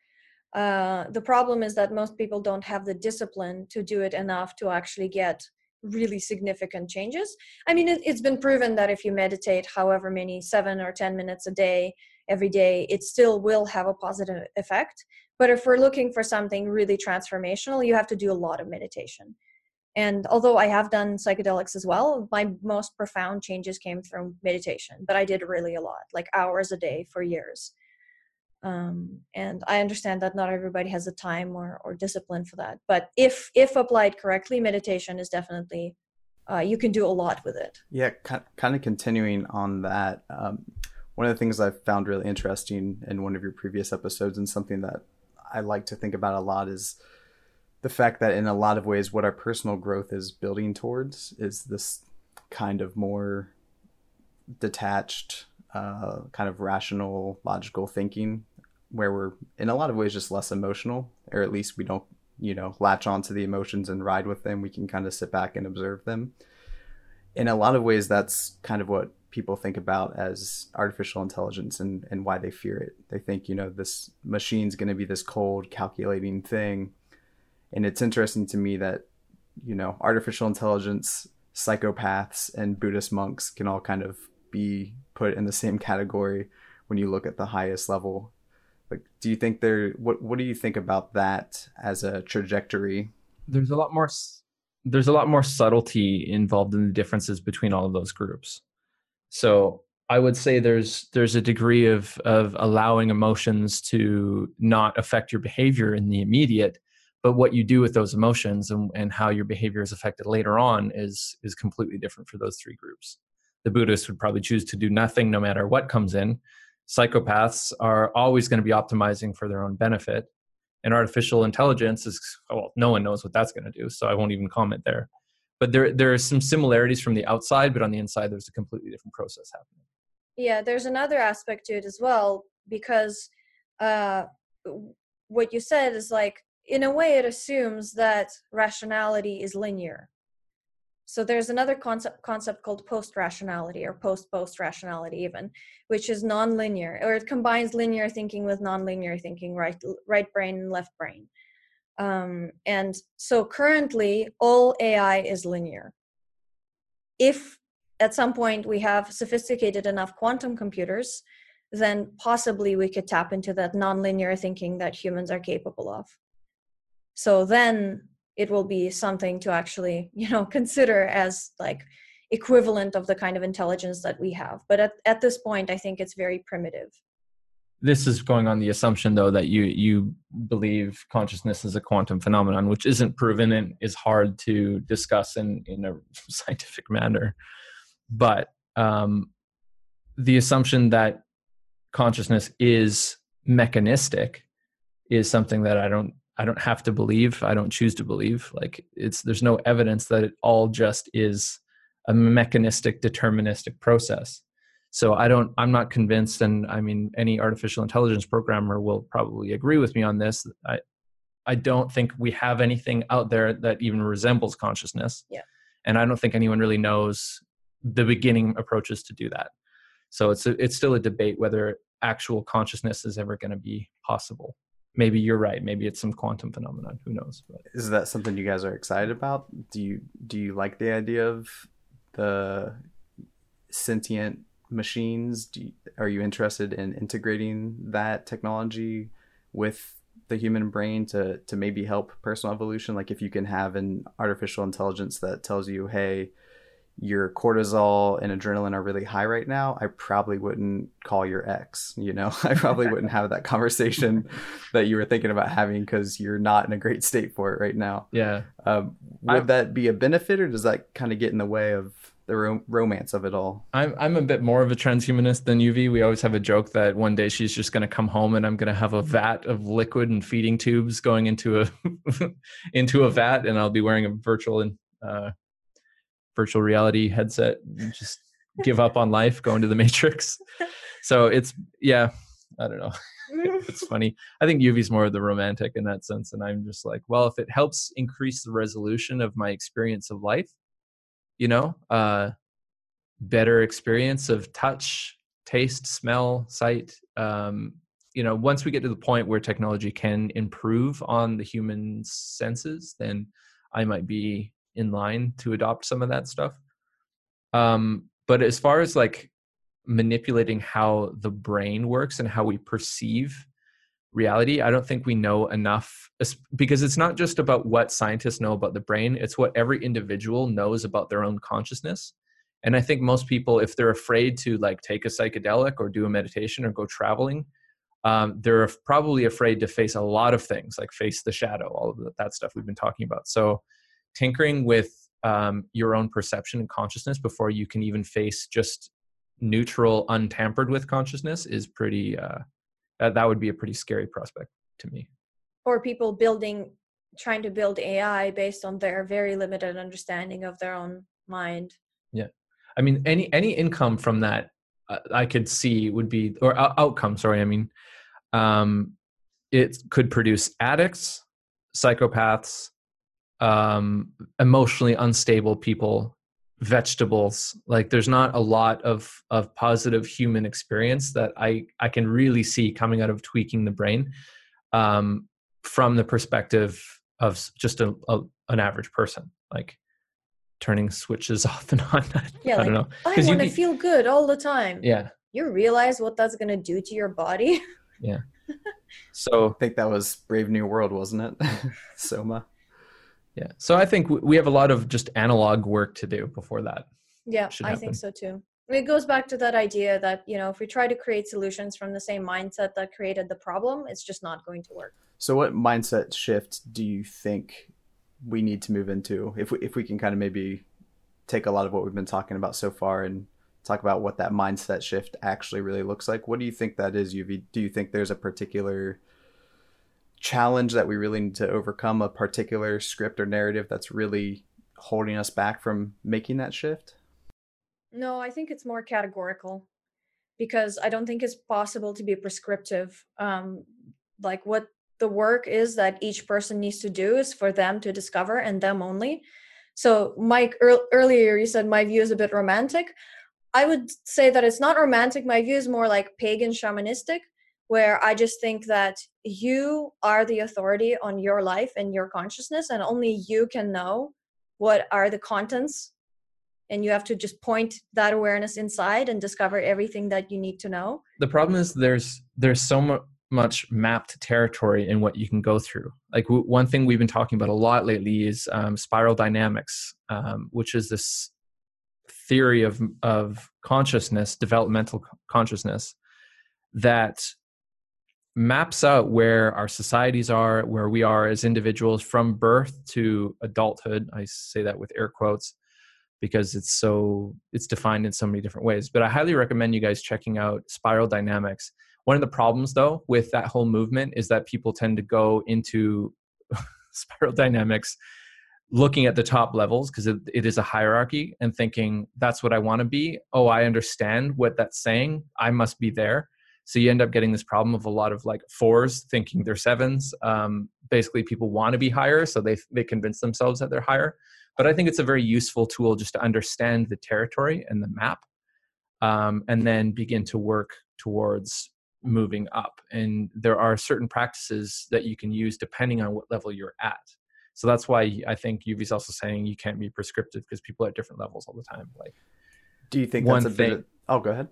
uh, the problem is that most people don't have the discipline to do it enough to actually get really significant changes. I mean, it, has been proven that if you meditate however many, seven or 10 minutes a day, every day, it still will have a positive effect. But if we're looking for something really transformational, you have to do a lot of meditation. And although I have done psychedelics as well, my most profound changes came from meditation, but I did really a lot, like hours a day for years um, and i understand that not everybody has the time or, or discipline for that but if if applied correctly meditation is definitely uh, you can do a lot with it. Yeah kind of continuing on that um, one of the things i've found really interesting in one of your previous episodes and something that i like to think about a lot is the fact that in a lot of ways what our personal growth is building towards is this kind of more detached uh, kind of rational logical thinking where we're in a lot of ways just less emotional, or at least we don't, you know, latch onto the emotions and ride with them. We can kind of sit back and observe them. In a lot of ways, that's kind of what people think about as artificial intelligence and, and why they fear it. They think, you know, this machine's going to be this cold, calculating thing. And it's interesting to me that, you know, artificial intelligence, psychopaths, and Buddhist monks can all kind of be put in the same category when you look at the highest level like, do you think there? What What do you think about that as a trajectory? There's a lot more. There's a lot more subtlety involved in the differences between all of those groups. So I would say there's there's a degree of of allowing emotions to not affect your behavior in the immediate, but what you do with those emotions and, and how your behavior is affected later on is is completely different for those three groups. The Buddhists would probably choose to do nothing no matter what comes in, psychopaths are always going to be optimizing for their own benefit and artificial intelligence is well no one knows what that's going to do so i won't even comment there. But there there are some similarities from the outside but on the inside there's a completely different process happening. Yeah there's another aspect to it as well because uh, what you said is like in a way it assumes that rationality is linear so there's another concept concept called post rationality or post post rationality even which is non-linear or it combines linear thinking with non-linear thinking right right brain and left brain. Um, and so currently all ai is linear. If at some point we have sophisticated enough quantum computers then possibly we could tap into that nonlinear thinking that humans are capable of. So then it will be something to actually you know consider as like equivalent of the kind of intelligence that we have. But at, at this point i think it's very primitive. This is going on the assumption though that you you believe consciousness is a quantum phenomenon which isn't proven and is hard to discuss in in a scientific manner. But um the assumption that consciousness is mechanistic is something that i don't I don't have to believe. I don't choose to believe. Like it's there's no evidence that it all just is a mechanistic deterministic process. So I don't I'm not convinced and I mean any artificial intelligence programmer will probably agree with me on this. I I don't think we have anything out there that even resembles consciousness. Yeah. And I don't think anyone really knows the beginning approaches to do that. So it's a, it's still a debate whether actual consciousness is ever going to be possible maybe you're right maybe it's some quantum phenomenon who knows but. is that something you guys are excited about do you do you like the idea of the sentient machines? You, are you interested in integrating that technology with the human brain to to maybe help personal evolution? Like if you can have an artificial intelligence that tells you, hey, your cortisol and adrenaline are really high right now, I probably wouldn't call your ex. You know, I probably wouldn't have that conversation that you were thinking about having because you're not in a great state for it right now. Yeah. Um, would I, that be a benefit, or does that kind of get in the way of the ro- romance of it all? I'm I'm a bit more of a transhumanist than Euvie. We always have a joke that one day she's just going to come home and I'm going to have a vat of liquid and feeding tubes going into a into a vat, and I'll be wearing a virtual and uh, virtual reality headset and just give up on life, go into the matrix. So it's yeah, I don't know. it's funny. I think Euvie's more of the romantic in that sense, and I'm just like, well, if it helps increase the resolution of my experience of life, you know, uh, better experience of touch, taste, smell, sight. Um, you know, once we get to the point where technology can improve on the human senses, then I might be in line to adopt some of that stuff. Um, but as far as like manipulating how the brain works and how we perceive reality, I don't think we know enough because it's not just about what scientists know about the brain, it's what every individual knows about their own consciousness. And I think most people, if they're afraid to like take a psychedelic or do a meditation or go traveling, um, they're probably afraid to face a lot of things like face the shadow, all of that stuff we've been talking about. So tinkering with um, your own perception and consciousness before you can even face just neutral, untampered with consciousness is pretty. Uh, that, that would be a pretty scary prospect to me. Or people building, trying to build AI based on their very limited understanding of their own mind. Yeah, I mean, any any income from that uh, I could see would be or uh, outcome. Sorry, I mean, um, it could produce addicts, psychopaths, um, emotionally unstable people vegetables. Like there's not a lot of of positive human experience that i i can really see coming out of tweaking the brain um, from the perspective of just a, a, an average person like turning switches off and on. Yeah i like, don't know. I want to feel good all the time. Yeah. You realize what that's going to do to your body? Yeah. So i think that was brave new world wasn't it? Soma yeah. So i think we have a lot of just analog work to do before that yeah i think so too. It goes back to that idea that you know if we try to create solutions from the same mindset that created the problem it's just not going to work. So what mindset shift do you think we need to move into if we, if we can kind of maybe take a lot of what we've been talking about so far and talk about what that mindset shift actually really looks like? What do you think that is Euvie do you think there's a particular challenge that we really need to overcome a particular script or narrative that's really holding us back from making that shift? No, I think it's more categorical because I don't think it's possible to be prescriptive. Um, like what the work is that each person needs to do is for them to discover and them only. So, Mike, er- earlier you said my view is a bit romantic. I would say that it's not romantic. My view is more like pagan shamanistic, where I just think that you are the authority on your life and your consciousness, and only you can know what are the contents. And you have to just point that awareness inside and discover everything that you need to know. The problem is there's there's so much much mapped territory in what you can go through. Like w- one thing we've been talking about a lot lately is um, spiral dynamics, um, which is this theory of of consciousness, developmental consciousness, that maps out where our societies are, where we are as individuals from birth to adulthood. I say that with air quotes because it's so it's defined in so many different ways. But I highly recommend you guys checking out Spiral Dynamics. One of the problems though with that whole movement is that people tend to go into Spiral Dynamics looking at the top levels because it, it is a hierarchy and thinking that's what I want to be. Oh, I understand what that's saying. I must be there so you end up getting this problem of a lot of like fours thinking they're sevens. Um, basically, people want to be higher, so they they convince themselves that they're higher. But I think it's a very useful tool just to understand the territory and the map, um, and then begin to work towards moving up. And there are certain practices that you can use depending on what level you're at. So that's why I think Euvie's also saying you can't be prescriptive because people are at different levels all the time. Like do you think one that's a thing, bit Oh, go ahead.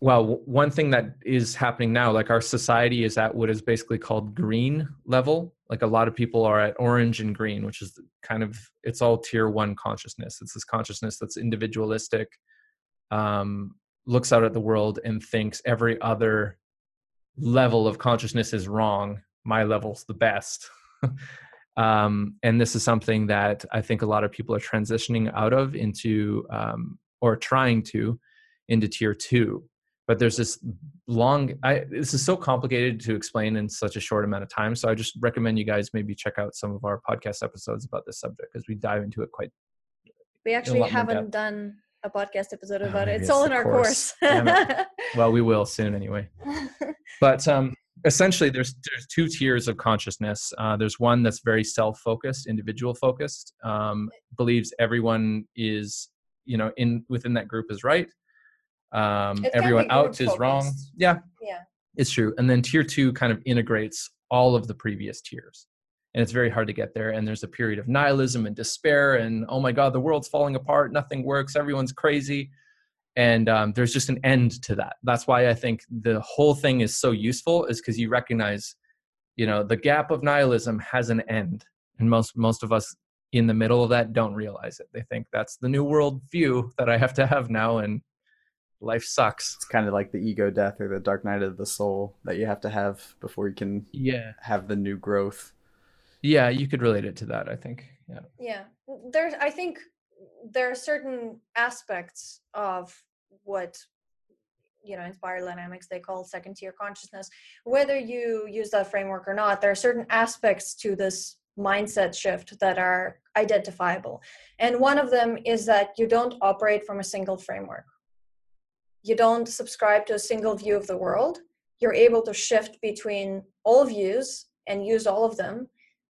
Well, one thing that is happening now, like our society is at what is basically called green level. Like a lot of people are at orange and green, which is kind of it's all tier one consciousness. It's this consciousness that's individualistic, um, looks out at the world and thinks every other level of consciousness is wrong. My level's the best. um, and this is something that I think a lot of people are transitioning out of into um, or trying to into tier two but there's this long I, this is so complicated to explain in such a short amount of time so i just recommend you guys maybe check out some of our podcast episodes about this subject because we dive into it quite we actually haven't done a podcast episode Oh, about it. It's it's all in our course. course, well we will soon anyway. But um essentially there's there's two tiers of consciousness. Uh, there's one that's very self-focused individual focused um, believes everyone is you know in within that group is right um, everyone out is wrong. yeah. Yeah. It's true. And then tier two kind of integrates all of the previous tiers. And it's very hard to get there and there's a period of nihilism and despair and oh my god the world's falling apart. Nothing works. Everyone's crazy. And um, there's just an end to that. That's why i think the whole thing is so useful is because you recognize you know the gap of nihilism has an end and most most of us in the middle of that don't realize it. They think that's the new world view that i have to have now and life sucks. It's kind of like the ego death or the dark night of the soul that you have to have before you can yeah. have the new growth. yeah you could relate it to that i think. Yeah. Yeah. There's i think there are certain aspects of what you know in spiral dynamics they call second tier consciousness. Whether you use that framework or not there are certain aspects to this mindset shift that are identifiable. And one of them is that you don't operate from a single framework you don't subscribe to a single view of the world you're able to shift between all views and use all of them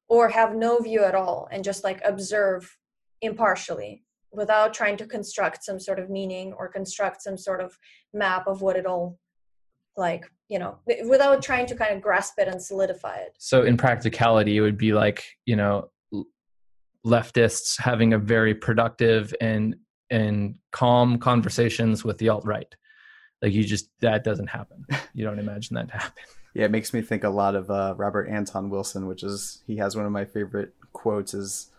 or have no view at all and just like observe impartially without trying to construct some sort of meaning or construct some sort of map of what it all like you know without trying to kind of grasp it and solidify it. So in practicality it would be like you know leftists having a very productive and and calm conversations with the alt right like you just that doesn't happen you don't imagine that to happen Yeah, it makes me think a lot of uh, Robert Anton Wilson, which is he has one of my favorite quotes is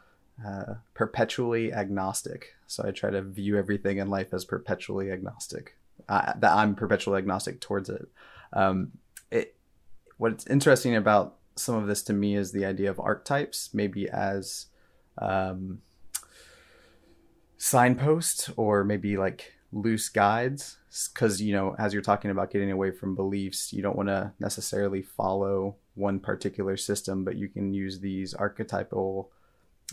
uh, perpetually agnostic. So I try to view everything in life as perpetually agnostic. Uh, that I'm perpetually agnostic towards it. Um, it. What's interesting about some of this to me is the idea of archetypes, maybe as um, signposts or maybe like loose guides because you know as you're talking about getting away from beliefs you don't want to necessarily follow one particular system but you can use these archetypal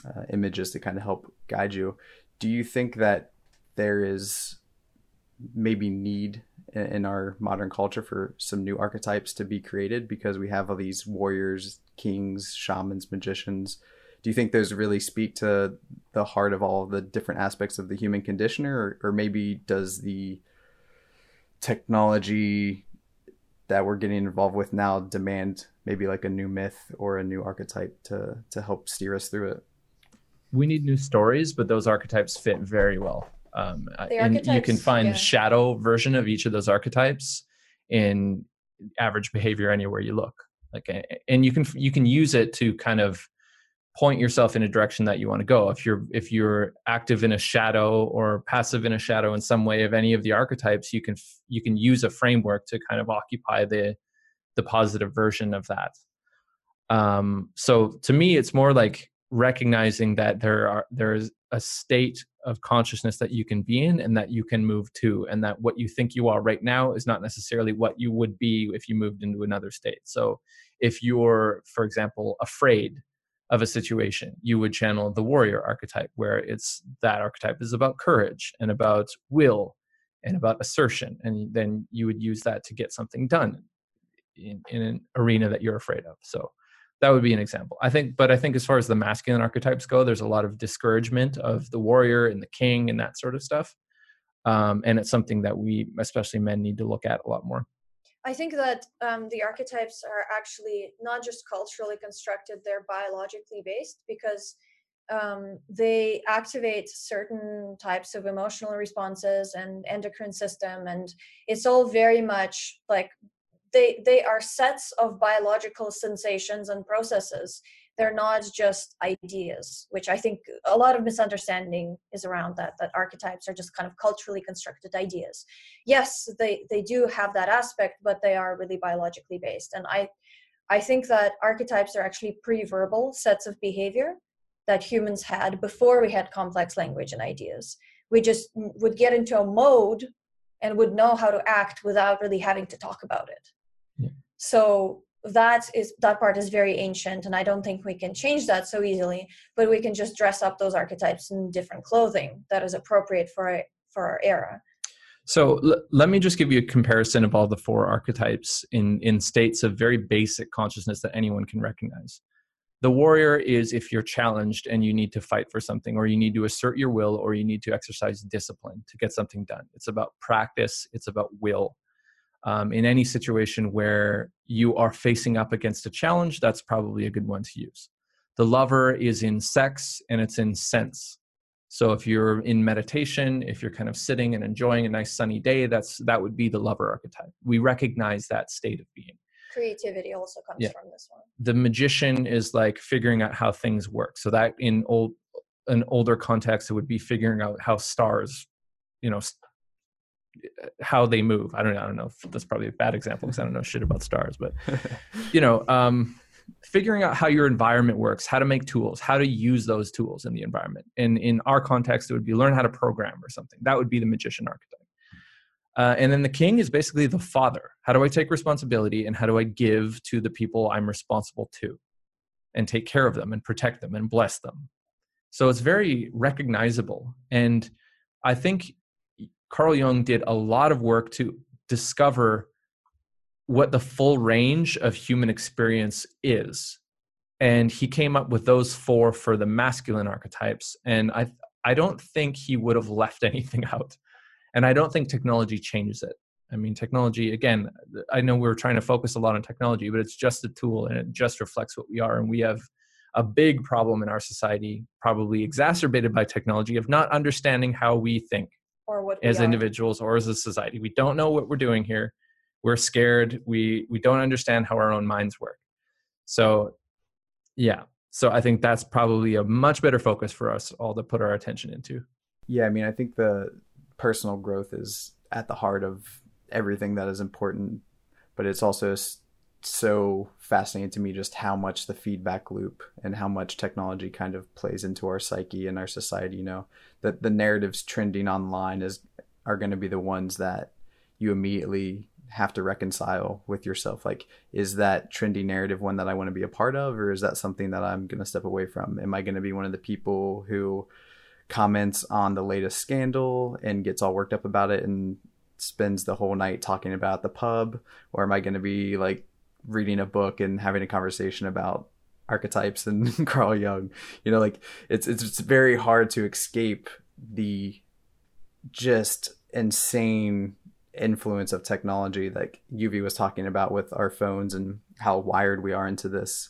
uh, images to kind of help guide you. Do you think that there is maybe need in, our modern culture for some new archetypes to be created? Because we have all these warriors kings shamans magicians. Do you think those really speak to the heart of all the different aspects of the human condition or, or maybe does the technology that we're getting involved with now demand maybe like a new myth or a new archetype to to help steer us through it? We need new stories but those archetypes fit very well. Um, The and you can find yeah. shadow version of each of those archetypes in average behavior anywhere you look. Like and you can you can use it to kind of point yourself in a direction that you want to go. If you're if you're active in a shadow or passive in a shadow in some way of any of the archetypes you can you can use a framework to kind of occupy the the positive version of that. Um so to me it's more like recognizing that there are there's a state of consciousness that you can be in and that you can move to and that what you think you are right now is not necessarily what you would be if you moved into another state. So if you're for example afraid of a situation. You would channel the warrior archetype where it's that archetype is about courage and about will and about assertion and then you would use that to get something done in, in an arena that you're afraid of. So that would be an example. I think but i think as far as the masculine archetypes go there's a lot of discouragement of the warrior and the king and that sort of stuff um, and it's something that we especially men need to look at a lot more I think that um, the archetypes are actually not just culturally constructed, they're biologically based because um, they activate certain types of emotional responses and endocrine system and it's all very much like they they are sets of biological sensations and processes they're not just ideas which i think a lot of misunderstanding is around that that archetypes are just kind of culturally constructed ideas yes they they do have that aspect but they are really biologically based and i i think that archetypes are actually pre-verbal sets of behavior that humans had before we had complex language and ideas. We just would get into a mode and would know how to act without really having to talk about it. Yeah. So that is that part is very ancient and I don't think we can change that so easily, but we can just dress up those archetypes in different clothing that is appropriate for for our era. So l- let me just give you a comparison of all the four archetypes in in states of very basic consciousness that anyone can recognize. The warrior is if you're challenged and you need to fight for something or you need to assert your will or you need to exercise discipline to get something done. It's about practice it's about will um, in any situation where you are facing up against a challenge that's probably a good one to use the lover is in sex and it's in sense so if you're in meditation if you're kind of sitting and enjoying a nice sunny day that's that would be the lover archetype we recognize that state of being creativity also comes yeah. from this one. The magician is like figuring out how things work. So that in old an older context, it would be figuring out how stars, you know, how they move. I don't know. I don't know if that's probably a bad example because I don't know shit about stars, but you know, um, figuring out how your environment works, how to make tools, how to use those tools in the environment. And in our context, it would be learn how to program or something. That would be the magician archetype. Uh, and then the king is basically the father. How do I take responsibility and how do I give to the people I'm responsible to and take care of them and protect them and bless them? So it's very recognizable. And I think Carl Jung did a lot of work to discover what the full range of human experience is. And he came up with those four for the masculine archetypes. And I, I don't think he would have left anything out and i don't think technology changes it i mean technology again i know we're trying to focus a lot on technology but it's just a tool and it just reflects what we are and we have a big problem in our society probably exacerbated by technology of not understanding how we think or what as individuals or as a society. We don't know what we're doing here. We're scared. We we don't understand how our own minds work. So yeah. So i think that's probably a much better focus for us all to put our attention into. Yeah i mean i think the personal growth is at the heart of everything that is important but it's also so fascinating to me just how much the feedback loop and how much technology kind of plays into our psyche and our society you know? That the narratives trending online is are going to be the ones that you immediately have to reconcile with yourself. Like is that trendy narrative one that i want to be a part of or is that something that i'm going to step away from? Am i going to be one of the people who comments on the latest scandal and gets all worked up about it and spends the whole night talking about the pub? Or am i going to be like reading a book and having a conversation about archetypes and carl jung. You know like it's it's, very hard to escape the just insane influence of technology like Euvie was talking about with our phones and how wired we are into this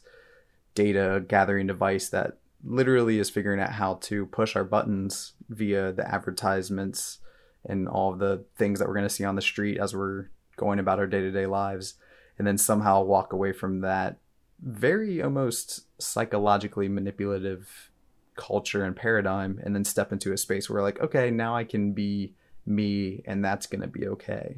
data gathering device that literally is figuring out how to push our buttons via the advertisements and all the things that we're going to see on the street as we're going about our day-to-day lives and then somehow walk away from that very almost psychologically manipulative culture and paradigm and then step into a space where like okay now i can be me and that's going to be okay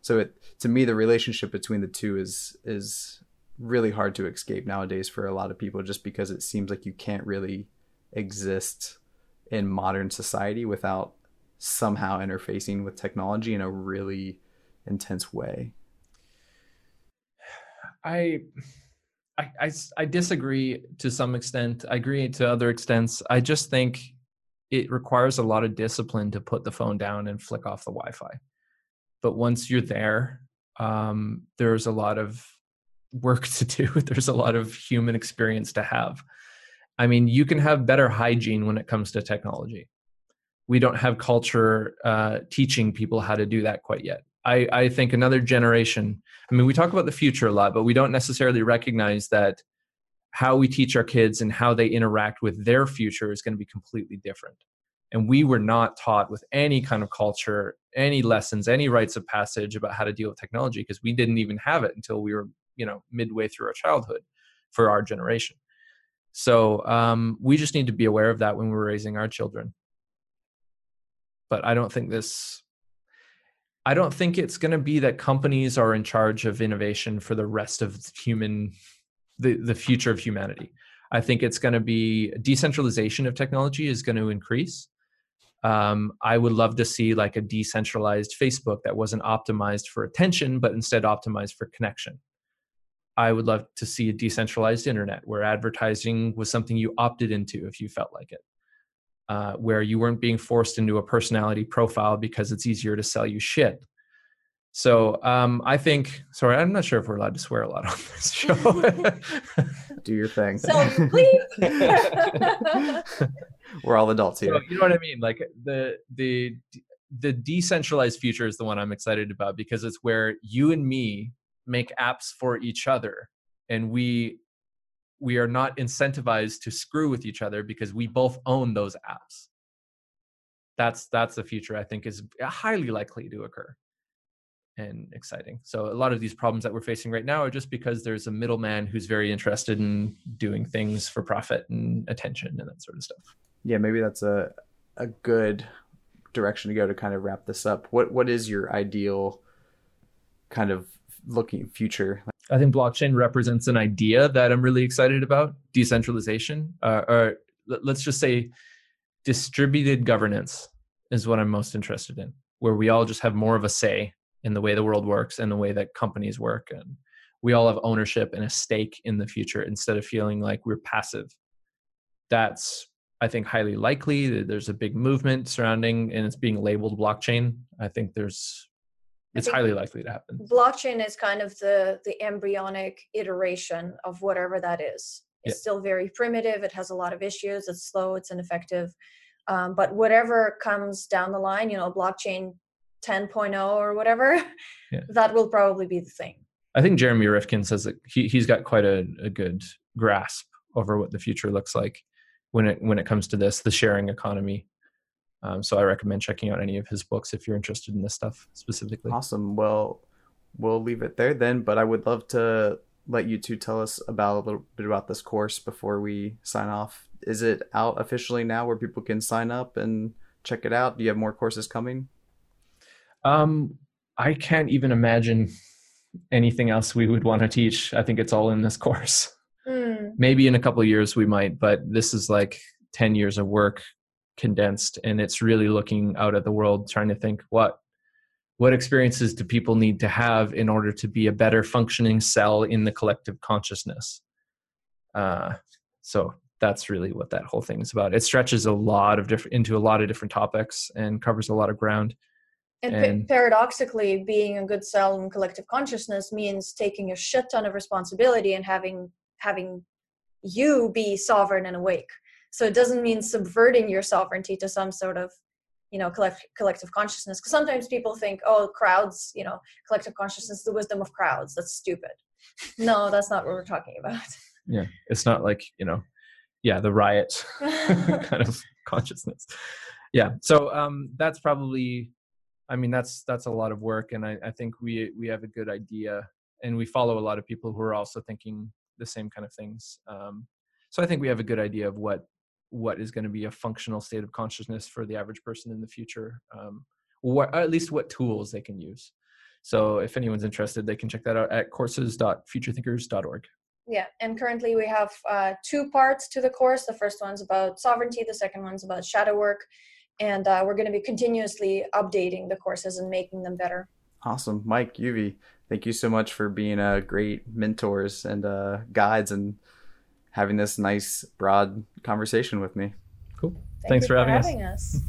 so it to me the relationship between the two is is really hard to escape nowadays for a lot of people just because it seems like you can't really exist in modern society without somehow interfacing with technology in a really intense way. I, I, I, I disagree to some extent. I agree to other extents. I just think it requires a lot of discipline to put the phone down and flick off the Wi-Fi. But once you're there, um, there's a lot of work to do. There's a lot of human experience to have. I mean, you can have better hygiene when it comes to technology. We don't have culture uh, teaching people how to do that quite yet. I, I think another generation, I mean, we talk about the future a lot, but we don't necessarily recognize that how we teach our kids and how they interact with their future is going to be completely different. And we were not taught with any kind of culture any lessons any rites of passage about how to deal with technology because we didn't even have it until we were you know midway through our childhood for our generation. So um, we just need to be aware of that when we're raising our children. But i don't think this i don't think it's going to be that companies are in charge of innovation for the rest of human the, the future of humanity. I think it's going to be decentralization of technology is going to increase. Um, I would love to see like a decentralized Facebook that wasn't optimized for attention, but instead optimized for connection. I would love to see a decentralized internet where advertising was something you opted into if you felt like it, uh, where you weren't being forced into a personality profile because it's easier to sell you shit. So um, I think, sorry, I'm not sure if we're allowed to swear a lot on this show. Do your thing. So please. we're all adults here. So, you know what I mean? Like the the the decentralized future is the one I'm excited about because it's where you and me make apps for each other, and we we are not incentivized to screw with each other because we both own those apps. That's that's the future I think is highly likely to occur and exciting. So a lot of these problems that we're facing right now are just because there's a middleman who's very interested in doing things for profit and attention and that sort of stuff. Yeah, maybe that's a a good direction to go to kind of wrap this up. What what is your ideal kind of looking future? I think blockchain represents an idea that I'm really excited about. Decentralization, uh, or let's just say distributed governance is what I'm most interested in, where we all just have more of a say in the way the world works and the way that companies work and we all have ownership and a stake in the future instead of feeling like we're passive that's i think highly likely there's a big movement surrounding and it's being labeled blockchain i think there's it's highly likely to happen blockchain is kind of the the embryonic iteration of whatever that is it's yeah. still very primitive it has a lot of issues it's slow it's ineffective um, but whatever comes down the line you know blockchain 10.0 or whatever, yeah. that will probably be the thing. I think Jeremy Rifkin says that he, he's got quite a, a good grasp over what the future looks like when it when it comes to this, the sharing economy. Um, so I recommend checking out any of his books if you're interested in this stuff specifically. Awesome. Well, we'll leave it there then. But I would love to let you two tell us about a little bit about this course before we sign off. Is it out officially now where people can sign up and check it out? Do you have more courses coming? Um, I can't even imagine anything else we would want to teach. I think it's all in this course. Mm. Maybe in a couple years we might, but this is like 10 years of work condensed and it's really looking out at the world trying to think what what experiences do people need to have in order to be a better functioning cell in the collective consciousness. Uh, so that's really what that whole thing is about. It stretches a lot of different into a lot of different topics and covers a lot of ground. And, and paradoxically, being a good cell in collective consciousness means taking a shit ton of responsibility and having having you be sovereign and awake. So it doesn't mean subverting your sovereignty to some sort of you know collect, collective consciousness because sometimes people think oh crowds you know collective consciousness the wisdom of crowds. That's stupid. No that's not what we're talking about. Yeah it's not like you know yeah the riot kind of consciousness. Yeah so um that's probably I mean, that's that's a lot of work, and I, I think we we have a good idea, and we follow a lot of people who are also thinking the same kind of things. Um, so I think we have a good idea of what what is going to be a functional state of consciousness for the average person in the future, um, what at least what tools they can use. So if anyone's interested, they can check that out at courses.futurethinkers.org. Yeah, and currently we have uh, two parts to the course. The first one's about sovereignty. The second one's about shadow work and uh, we're going to be continuously updating the courses and making them better. Awesome, Mike Euvie, thank you so much for being uh, great mentors and uh, guides and having this nice broad conversation with me. Cool. Thank Thanks for, for having, having us. us.